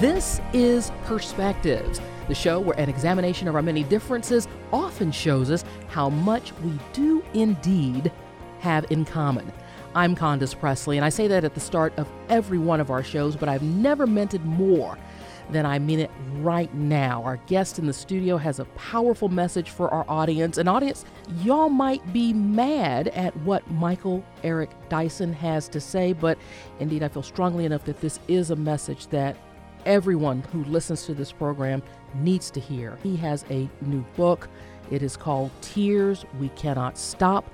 This is Perspectives, the show where an examination of our many differences often shows us how much we do indeed have in common. I'm Condace Pressley, and I say that at the start of every one of our shows, but I've never meant it more than I mean it right now. Our guest in the studio has a powerful message for our audience. An audience, y'all might be mad at what Michael Eric Dyson has to say, but indeed, I feel strongly enough that this is a message that everyone who listens to this program needs to hear. He has a new book. It is called Tears We Cannot Stop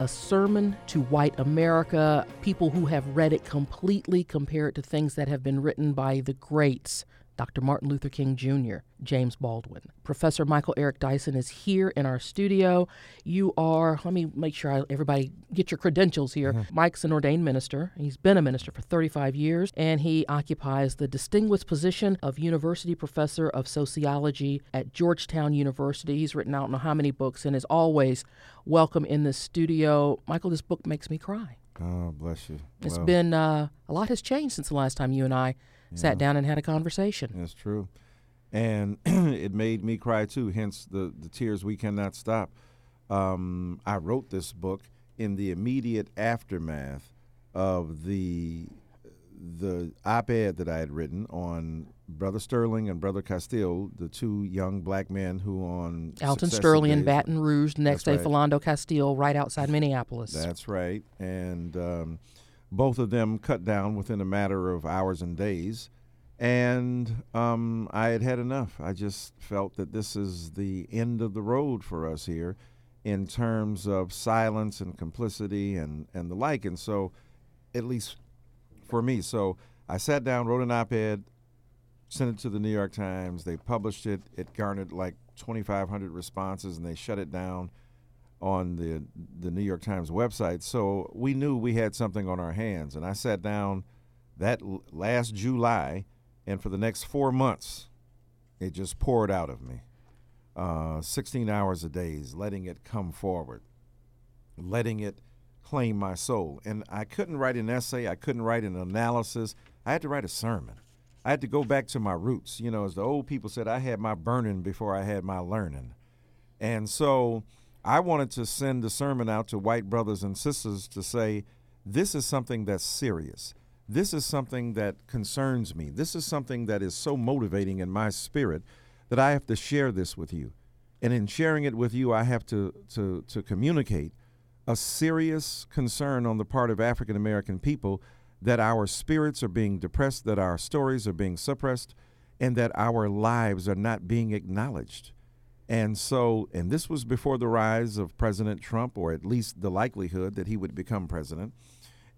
a sermon to white America. People who have read it completely compare it to things that have been written by the greats. Dr. Martin Luther King Jr., James Baldwin. Professor Michael Eric Dyson is here in our studio. You are, let me make sure I, everybody get your credentials here. Mm-hmm. Mike's an ordained minister. He's been a minister for 35 years, and he occupies the distinguished position of University Professor of Sociology at Georgetown University. He's written I don't know how many books and is always welcome in the studio. Michael, this book makes me cry. Oh, bless you. It's well, been, uh, a lot has changed since the last time you and I sat down and had a conversation. That's true. And it made me cry too, hence the, the tears we cannot stop. Um, I wrote this book in the immediate aftermath of the the op-ed that I had written on Brother Sterling and Brother Castile, the two young black men who on Alton Sterling in Baton Rouge, next day right. Philando Castile, right outside Minneapolis. That's right, and um, both of them cut down within a matter of hours and days. And um, I had had enough. I just felt that this is the end of the road for us here in terms of silence and complicity and, and the like. And so, at least for me, so I sat down, wrote an op ed, sent it to the New York Times. They published it. It garnered like 2,500 responses and they shut it down on the the New York Times website. So we knew we had something on our hands, and I sat down that l- last July, and for the next four months, it just poured out of me. Uh, 16 hours a day, letting it come forward, letting it claim my soul. And I couldn't write an essay, I couldn't write an analysis. I had to write a sermon. I had to go back to my roots. You know, as the old people said, I had my burning before I had my learning. And so I wanted to send the sermon out to white brothers and sisters to say, this is something that's serious. This is something that concerns me. This is something that is so motivating in my spirit that I have to share this with you. And in sharing it with you, I have to, to, to communicate a serious concern on the part of African American people that our spirits are being depressed, that our stories are being suppressed, and that our lives are not being acknowledged. And so, and this was before the rise of President Trump, or at least the likelihood that he would become president.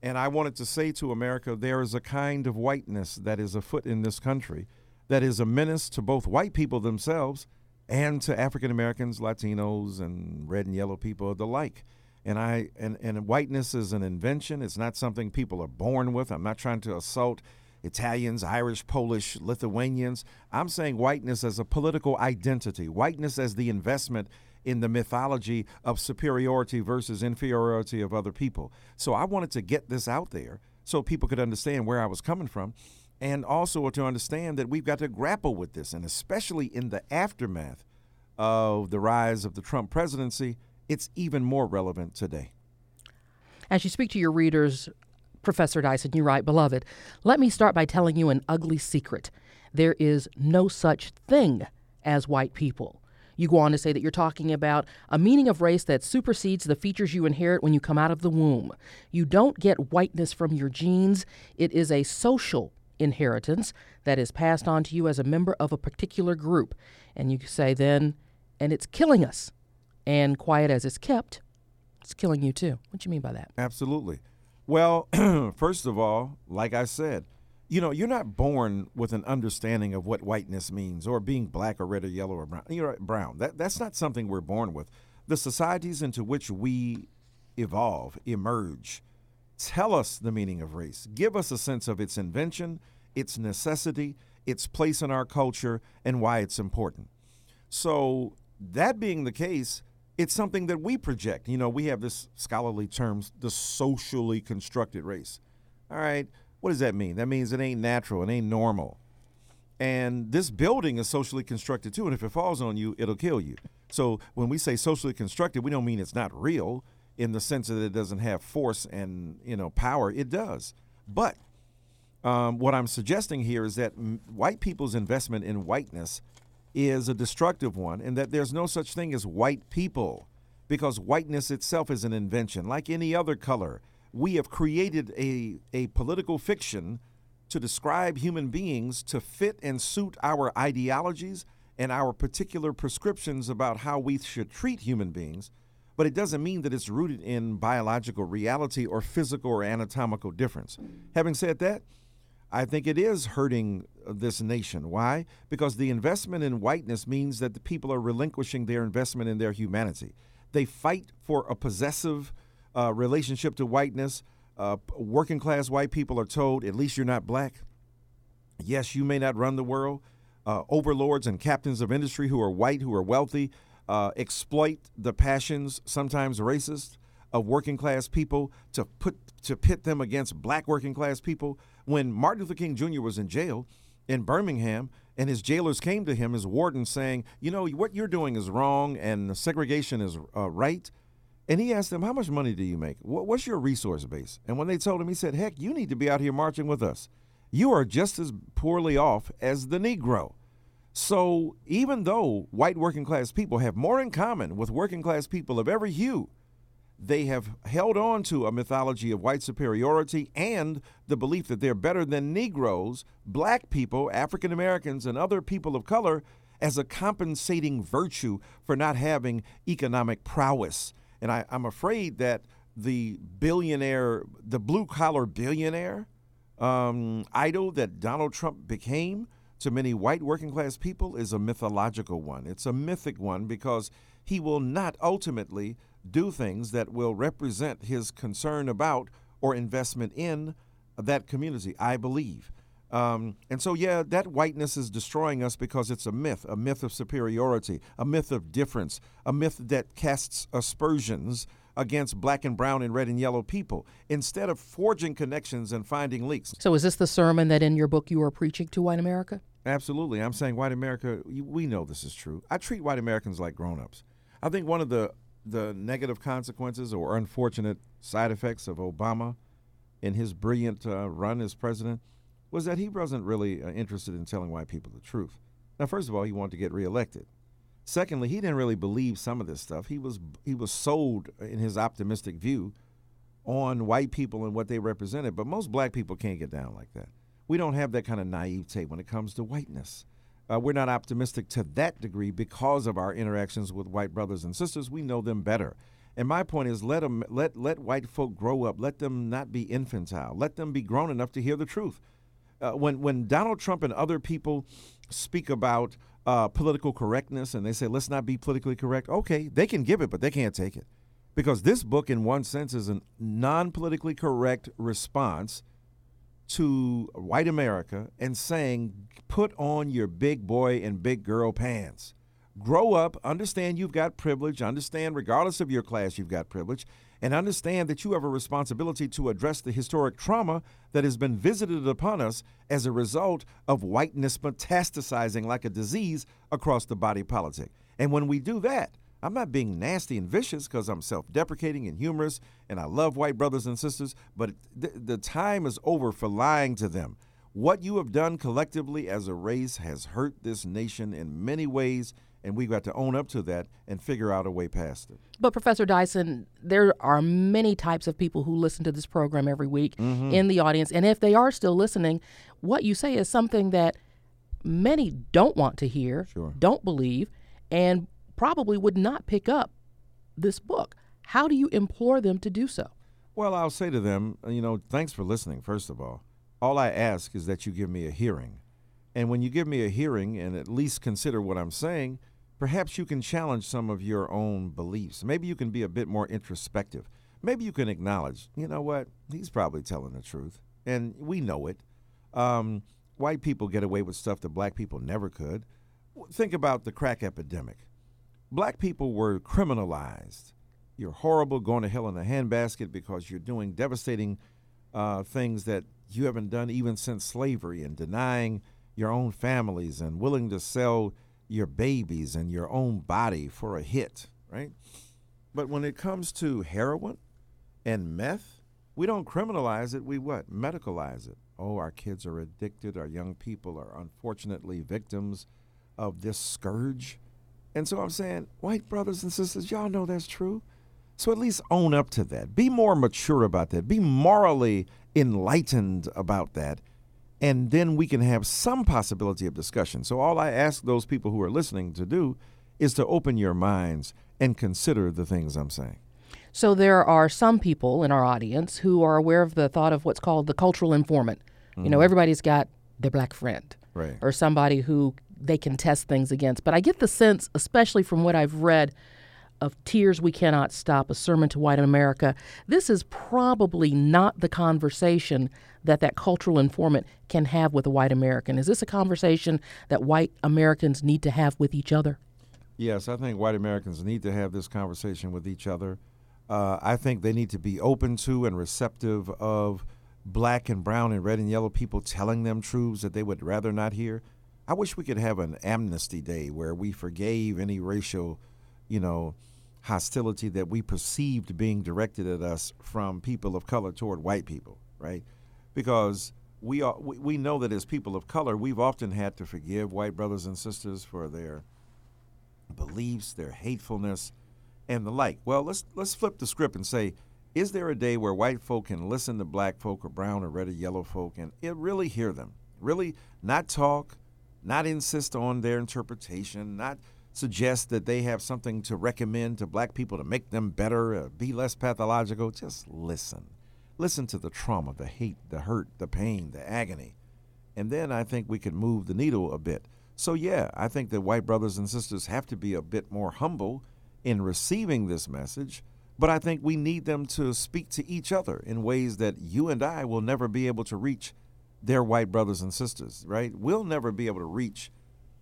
And I wanted to say to America there is a kind of whiteness that is afoot in this country that is a menace to both white people themselves and to African Americans, Latinos, and red and yellow people the like. And I and, and whiteness is an invention. It's not something people are born with. I'm not trying to assault Italians, Irish, Polish, Lithuanians. I'm saying whiteness as a political identity, whiteness as the investment in the mythology of superiority versus inferiority of other people. So I wanted to get this out there so people could understand where I was coming from and also to understand that we've got to grapple with this, and especially in the aftermath of the rise of the Trump presidency, it's even more relevant today. As you speak to your readers Professor Dyson, you write, Beloved, let me start by telling you an ugly secret. There is no such thing as white people. You go on to say that you're talking about a meaning of race that supersedes the features you inherit when you come out of the womb. You don't get whiteness from your genes, it is a social inheritance that is passed on to you as a member of a particular group. And you say then, and it's killing us. And quiet as it's kept, it's killing you too. What do you mean by that? Absolutely. Well, first of all, like I said, you know, you're not born with an understanding of what whiteness means or being black or red or yellow or brown. You're brown. That, that's not something we're born with. The societies into which we evolve, emerge, tell us the meaning of race, give us a sense of its invention, its necessity, its place in our culture, and why it's important. So, that being the case, it's something that we project. You know, we have this scholarly term, the socially constructed race. All right, what does that mean? That means it ain't natural, it ain't normal. And this building is socially constructed too, and if it falls on you, it'll kill you. So when we say socially constructed, we don't mean it's not real in the sense that it doesn't have force and you know power. It does, but um, what I'm suggesting here is that m- white people's investment in whiteness is a destructive one, and that there's no such thing as white people, because whiteness itself is an invention, like any other color. We have created a a political fiction to describe human beings to fit and suit our ideologies and our particular prescriptions about how we should treat human beings, but it doesn't mean that it's rooted in biological reality or physical or anatomical difference. Having said that, I think it is hurting this nation. Why? Because the investment in whiteness means that the people are relinquishing their investment in their humanity. They fight for a possessive uh, relationship to whiteness uh, working class white people are told, at least you're not black. Yes, you may not run the world. Uh, overlords and captains of industry who are white, who are wealthy, uh, exploit the passions, sometimes racist, of working class people to put to pit them against black working class people. When Martin Luther King Jr. was in jail in Birmingham, and his jailers came to him as warden, saying, "You know what you're doing is wrong, and segregation is uh, right." And he asked them, How much money do you make? What's your resource base? And when they told him, he said, Heck, you need to be out here marching with us. You are just as poorly off as the Negro. So even though white working class people have more in common with working class people of every hue, they have held on to a mythology of white superiority and the belief that they're better than Negroes, black people, African Americans, and other people of color as a compensating virtue for not having economic prowess and I, I'm afraid that the billionaire, the blue collar billionaire um, idol that Donald Trump became to many white working class people is a mythological one. It's a mythic one because he will not ultimately do things that will represent his concern about or investment in that community, I believe. Um, and so, yeah, that whiteness is destroying us because it's a myth, a myth of superiority, a myth of difference, a myth that casts aspersions against black and brown and red and yellow people instead of forging connections and finding leaks. So, is this the sermon that in your book you are preaching to white America? Absolutely. I'm saying white America, we know this is true. I treat white Americans like grown ups. I think one of the, the negative consequences or unfortunate side effects of Obama in his brilliant uh, run as president was that he wasn't really uh, interested in telling white people the truth. Now, first of all, he wanted to get reelected. Secondly, he didn't really believe some of this stuff. He was he was sold in his optimistic view on white people and what they represented, but most black people can't get down like that. We don't have that kind of naivete when it comes to whiteness. Uh, we're not optimistic to that degree because of our interactions with white brothers and sisters. We know them better. And my point is, let them let let white folk grow up. Let them not be infantile. Let them be grown enough to hear the truth uh, when when Donald Trump and other people speak about uh, political correctness and they say let's not be politically correct, okay, they can give it, but they can't take it, because this book, in one sense, is a non-politically correct response to white America and saying, put on your big boy and big girl pants. Grow up, understand you've got privilege, understand, regardless of your class, you've got privilege, and understand that you have a responsibility to address the historic trauma that has been visited upon us as a result of whiteness metastasizing like a disease across the body politic. And when we do that, I'm not being nasty and vicious because I'm self deprecating and humorous and I love white brothers and sisters, but th- the time is over for lying to them. What you have done collectively as a race has hurt this nation in many ways and we've got to own up to that and figure out a way past it. But Professor Dyson, there are many types of people who listen to this program every week mm-hmm. in the audience, and if they are still listening, what you say is something that many don't want to hear, sure. don't believe, and probably would not pick up this book. How do you implore them to do so? Well, I'll say to them, you know, thanks for listening, first of all. All I ask is that you give me a hearing. And when you give me a hearing and at least consider what I'm saying, Perhaps you can challenge some of your own beliefs. Maybe you can be a bit more introspective. Maybe you can acknowledge, you know what, he's probably telling the truth. And we know it. Um, white people get away with stuff that black people never could. Think about the crack epidemic. Black people were criminalized. You're horrible, going to hell in a handbasket because you're doing devastating uh, things that you haven't done even since slavery and denying your own families and willing to sell your babies and your own body for a hit, right? But when it comes to heroin and meth, we don't criminalize it, we what? Medicalize it. Oh, our kids are addicted, our young people are unfortunately victims of this scourge. And so I'm saying, white brothers and sisters, y'all know that's true. So at least own up to that. Be more mature about that. Be morally enlightened about that. And then we can have some possibility of discussion. So all I ask those people who are listening to do is to open your minds and consider the things I'm saying. So there are some people in our audience who are aware of the thought of what's called the cultural informant. Mm-hmm. You know, mm-hmm. everybody's got their black friend. Right. Or somebody who they can test things against. But I get the sense, especially from what I've read, of Tears We Cannot Stop, a sermon to white America, this is probably not the conversation that that cultural informant can have with a white American. Is this a conversation that white Americans need to have with each other? Yes, I think white Americans need to have this conversation with each other. Uh, I think they need to be open to and receptive of black and brown and red and yellow people telling them truths that they would rather not hear. I wish we could have an amnesty day where we forgave any racial, you know, hostility that we perceived being directed at us from people of color toward white people, right? Because we are we, know that as people of color, we've often had to forgive white brothers and sisters for their beliefs, their hatefulness, and the like. Well, let's let's flip the script and say, is there a day where white folk can listen to black folk or brown or red or yellow folk and really hear them? Really not talk, not insist on their interpretation, not suggest that they have something to recommend to black people to make them better, uh, be less pathological. Just listen. Listen to the trauma, the hate, the hurt, the pain, the agony. And then I think we can move the needle a bit. So, yeah, I think that white brothers and sisters have to be a bit more humble in receiving this message, but I think we need them to speak to each other in ways that you and I will never be able to reach their white brothers and sisters, right? We'll never be able to reach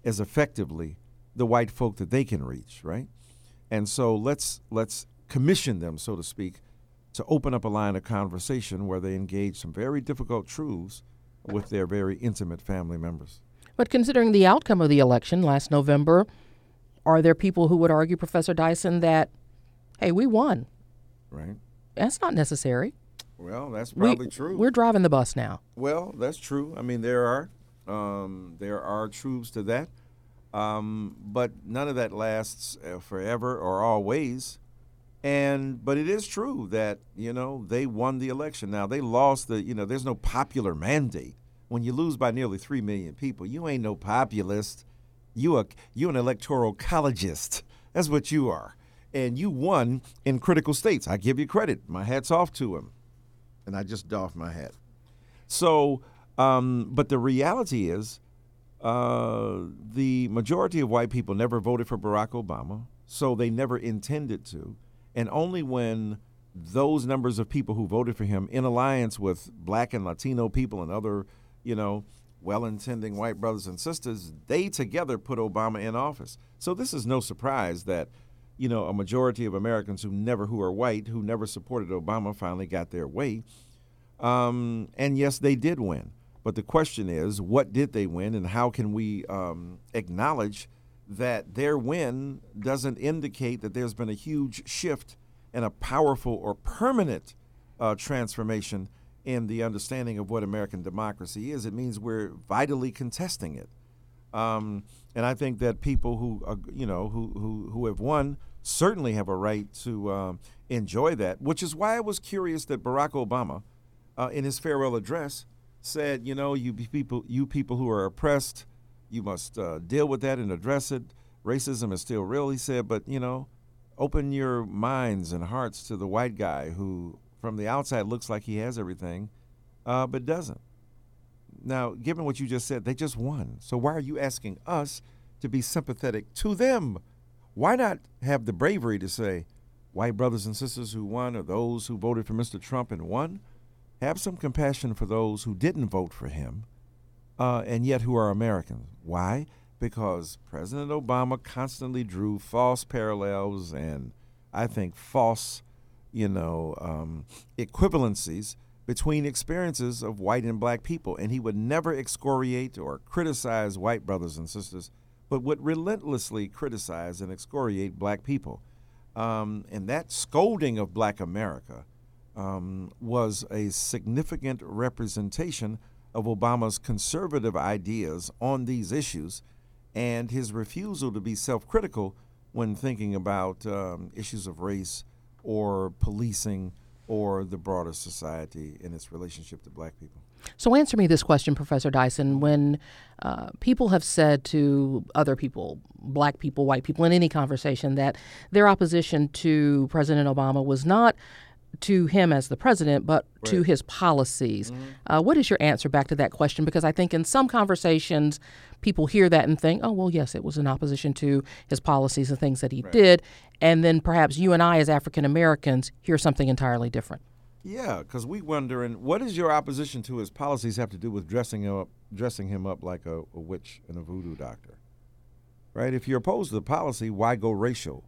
as effectively the white folk that they can reach, right? And so let's let's commission them, so to speak, to open up a line of conversation where they engage some very difficult truths with their very intimate family members. But considering the outcome of the election last November, are there people who would argue, Professor Dyson, that, hey, we won? Right. That's not necessary. Well, that's probably we, true. We're driving the bus now. Well, that's true. I mean, there are um, there are truths to that. Um, but none of that lasts uh, forever or always. And but it is true that you know they won the election. Now they lost the you know there's no popular mandate when you lose by nearly three million people. You ain't no populist. You a you an electoral collegist. That's what you are. And you won in critical states. I give you credit. My hat's off to him. And I just doff my hat. So, um, but the reality is uh, the majority of white people never voted for Barack Obama, so they never intended to. And only when those numbers of people who voted for him in alliance with black and Latino people and other, you know, well intending white brothers and sisters, they together put Obama in office. So this is no surprise that, you know, a majority of Americans who never, who are white, who never supported Obama finally got their way. Um, and yes, they did win. But the question is, what did they win, and how can we um, acknowledge that their win doesn't indicate that there's been a huge shift and a powerful or permanent uh, transformation in the understanding of what American democracy is? It means we're vitally contesting it. Um, and I think that people who are, you know who, who who have won certainly have a right to um, enjoy that. Which is why I was curious that Barack Obama, uh, in his farewell address, said, you know, you people, you people who are oppressed, you must uh, deal with that and address it. Racism is still real, he said, but you know, open your minds and hearts to the white guy who, from the outside, looks like he has everything, uh, but doesn't. Now, given what you just said, they just won. So why are you asking us to be sympathetic to them? Why not have the bravery to say, white brothers and sisters who won, or those who voted for Mr. Trump and won? Have some compassion for those who didn't vote for him uh, and yet who are Americans. Why? Because President Obama constantly drew false parallels and I think false, you know, um, equivalencies between experiences of white and black people. And he would never excoriate or criticize white brothers and sisters, but would relentlessly criticize and excoriate black people. Um, and that scolding of black America um, was a significant representation of Obama's conservative ideas on these issues and his refusal to be self critical when thinking about um, issues of race or policing or the broader society in its relationship to black people. So, answer me this question, Professor Dyson. When uh, people have said to other people, black people, white people, in any conversation, that their opposition to President Obama was not to him as the president, but right. to his policies. Mm-hmm. Uh, what is your answer back to that question? Because I think in some conversations, people hear that and think, oh, well, yes, it was in opposition to his policies and things that he right. did. And then perhaps you and I, as African Americans, hear something entirely different. Yeah, because we wondering what does your opposition to his policies have to do with dressing him up, dressing him up like a, a witch and a voodoo doctor, right? If you're opposed to the policy, why go racial?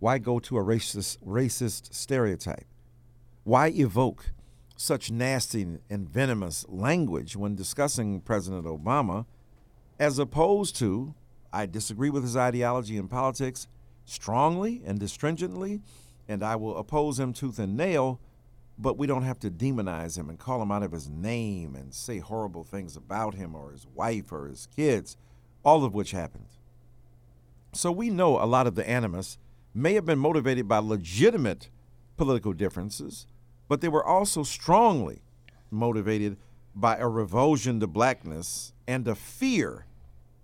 Why go to a racist racist stereotype? Why evoke such nasty and venomous language when discussing President Obama, as opposed to, I disagree with his ideology and politics strongly and astringently, and I will oppose him tooth and nail, but we don't have to demonize him and call him out of his name and say horrible things about him or his wife or his kids, all of which happened. So we know a lot of the animus may have been motivated by legitimate political differences but they were also strongly motivated by a revulsion to blackness and a fear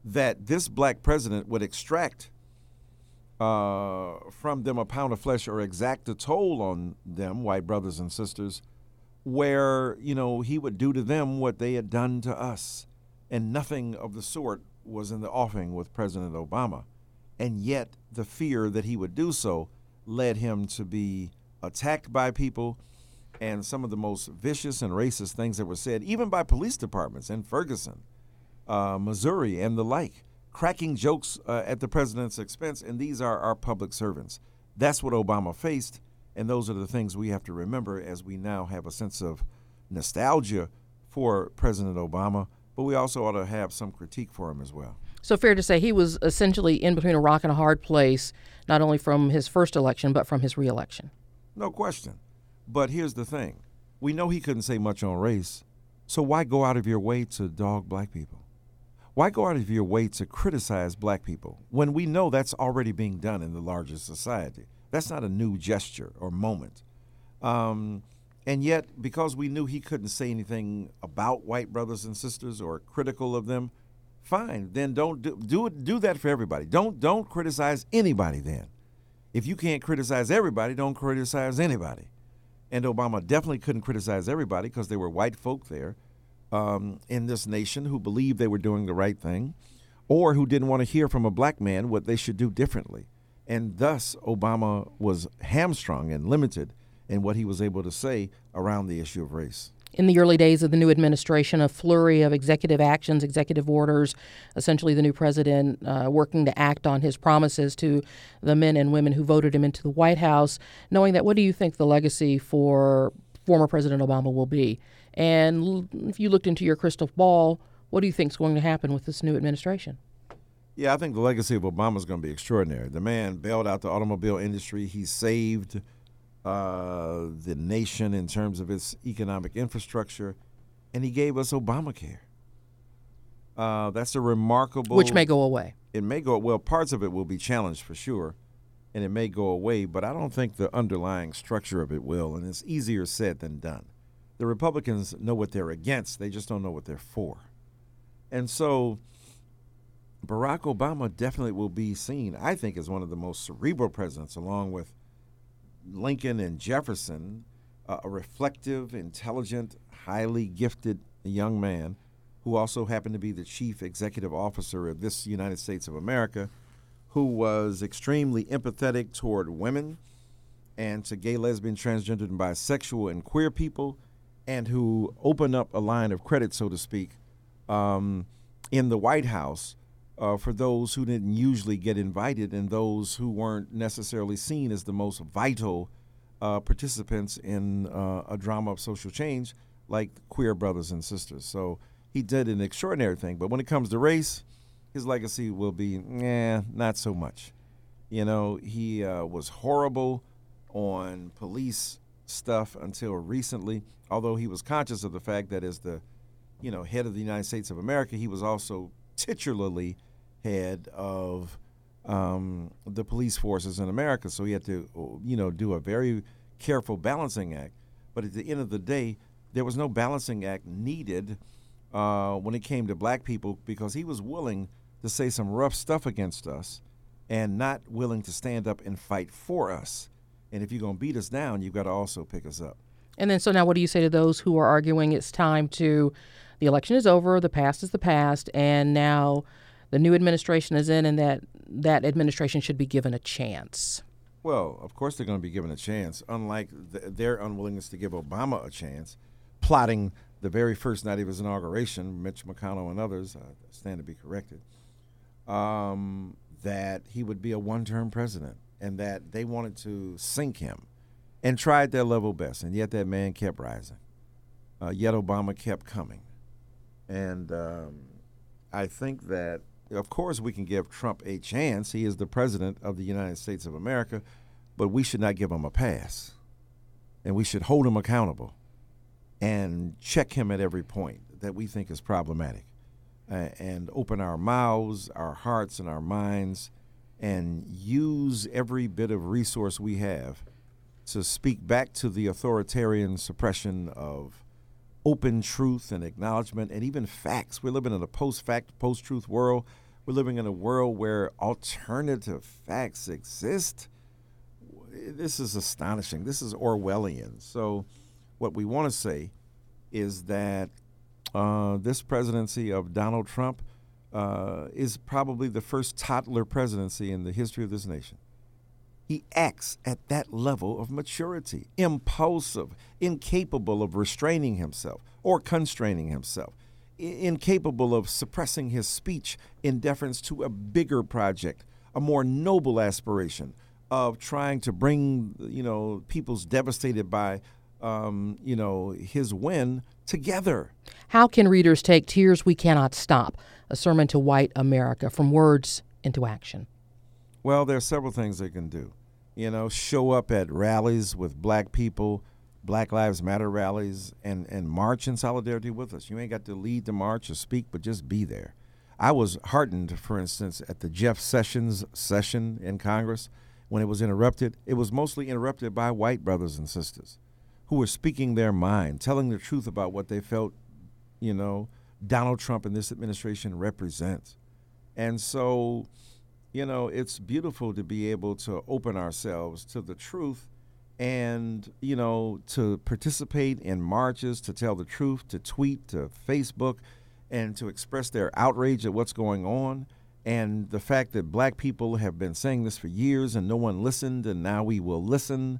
that this black president would extract uh, from them a pound of flesh or exact a toll on them, white brothers and sisters, where, you know, he would do to them what they had done to us. And nothing of the sort was in the offing with President Obama. And yet, the fear that he would do so led him to be attacked by people and some of the most vicious and racist things that were said, even by police departments in Ferguson, uh, Missouri, and the like, cracking jokes uh, at the president's expense. And these are our public servants. That's what Obama faced. And those are the things we have to remember as we now have a sense of nostalgia for President Obama, but we also ought to have some critique for him as well. So, fair to say he was essentially in between a rock and a hard place, not only from his first election, but from his reelection. No question. But here's the thing we know he couldn't say much on race, so why go out of your way to dog black people? Why go out of your way to criticize black people when we know that's already being done in the larger society? That's not a new gesture or moment. Um, and yet, because we knew he couldn't say anything about white brothers and sisters or critical of them, fine. Then don't do, do it. Do that for everybody. Don't don't criticize anybody. Then, if you can't criticize everybody, don't criticize anybody and Obama definitely couldn't criticize everybody because there were white folk there um, in this nation who believed they were doing the right thing or who didn't want to hear from a black man what they should do differently. And thus, Obama was hamstrung and limited in what he was able to say around the issue of race in the early days of the new administration, a flurry of executive actions, executive orders, essentially the new president uh, working to act on his promises to the men and women who voted him into the White House, knowing that what do you think the legacy for former President Obama will be? And if you looked into your crystal ball, what do you think is going to happen with this new administration? Yeah, I think the legacy of Obama is going to be extraordinary. The man bailed out the automobile industry. He saved uh, the nation in terms of its economic infrastructure, and he gave us Obamacare. Uh, that's a remarkable. Which may go away. It may go well. Parts of it will be challenged for sure, and it may go away. But I don't think the underlying structure of it will, and it's easier said than done. The Republicans know what they're against; they just don't know what they're for. And so, Barack Obama definitely will be seen, I think, as one of the most cerebral presidents, along with Lincoln and Jefferson, uh, a reflective, intelligent, highly gifted young man who also happened to be the chief executive officer of this United States of America, who was extremely empathetic toward women and to gay, lesbian, transgender, and bisexual and queer people, and who opened up a line of credit, so to speak, um, in the White House uh, for those who didn't usually get invited and those who weren't necessarily seen as the most vital uh, participants in uh, a drama of social change like queer brothers and sisters. So he did an extraordinary thing. But when it comes to race, his legacy will be, nah, not so much. You know, he uh, was horrible on police stuff until recently, although he was conscious of the fact that as the, you know, head of the United States of America, he was also titularly head of um, the police forces in America. So he had to, you know, do a very careful balancing act. But at the end of the day, there was no balancing act needed uh, when it came to black people because he was willing to say some rough stuff against us and not willing to stand up and fight for us. And if you're going to beat us down, you've got to also pick us up. And then, so now, what do you say to those who are arguing it's time to, the election is over, the past is the past, and now the new administration is in, and that that administration should be given a chance? Well, of course they're going to be given a chance. Unlike th- their unwillingness to give Obama a chance, plotting the very first night of his inauguration, Mitch McConnell and others, I stand to be corrected, um, that he would be a one-term president and that they wanted to sink him and tried their level best. And yet that man kept rising. Uh, yet Obama kept coming. And um, I think that, of course, we can give Trump a chance. He is the president of the United States of America, but we should not give him a pass. And we should hold him accountable and check him at every point that we think is problematic. Uh, and open our mouths, our hearts, and our minds and use every bit of resource we have to speak back to the authoritarian suppression of open truth and acknowledgement and even facts. We're living in a post fact, post truth world. We're living in a world where alternative facts exist. This is astonishing. This is Orwellian. So, what we want to say is that uh, this presidency of Donald Trump uh, is probably the first toddler presidency in the history of this nation. He acts at that level of maturity, impulsive, incapable of restraining himself or constraining himself, I- incapable of suppressing his speech in deference to a bigger project, a more noble aspiration of trying to bring, you know, people's devastated by, um, you know, his win together. How can readers take Tears We Cannot Stop, a sermon to white America, from words into action? Well, there are several things they can do. You know, show up at rallies with black people, Black Lives Matter rallies, and, and march in solidarity with us. You ain't got to lead the march or speak, but just be there. I was heartened, for instance, at the Jeff Sessions session in Congress when it was interrupted. It was mostly interrupted by white brothers and sisters who were speaking their mind, telling the truth about what they felt, you know, Donald Trump and this administration represents. And so, you know, it's beautiful to be able to open ourselves to the truth and, you know, to participate in marches, to tell the truth, to tweet, to Facebook, and to express their outrage at what's going on. And the fact that black people have been saying this for years and no one listened, and now we will listen.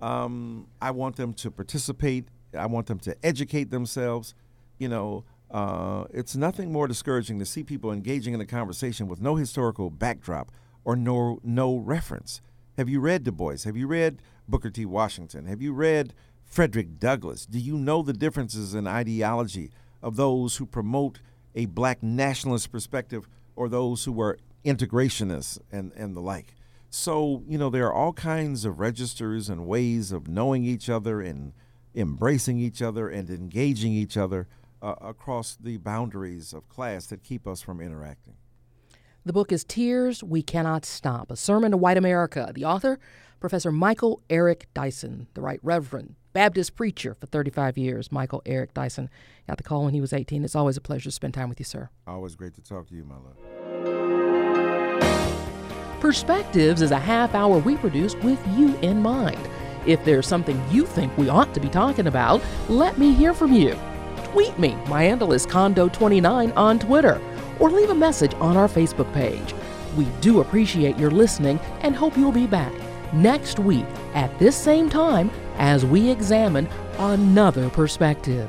Um, I want them to participate. I want them to educate themselves. You know, uh, it's nothing more discouraging to see people engaging in a conversation with no historical backdrop or no no reference. Have you read Du Bois? Have you read Booker T. Washington? Have you read Frederick Douglass? Do you know the differences in ideology of those who promote a black nationalist perspective or those who are integrationists and, and the like? So, you know, there are all kinds of registers and ways of knowing each other and embracing each other and engaging each other uh, across the boundaries of class that keep us from interacting. The book is Tears We Cannot Stop, a sermon to white America. The author, Professor Michael Eric Dyson, the Right Reverend Baptist preacher for 35 years. Michael Eric Dyson got the call when he was 18. It's always a pleasure to spend time with you, sir. Always great to talk to you, my love. Perspectives is a half hour we produce with you in mind. If there's something you think we ought to be talking about, let me hear from you. Tweet me. My handle is Condo29 on Twitter, or leave a message on our Facebook page. We do appreciate your listening and hope you'll be back next week at this same time as we examine another perspective.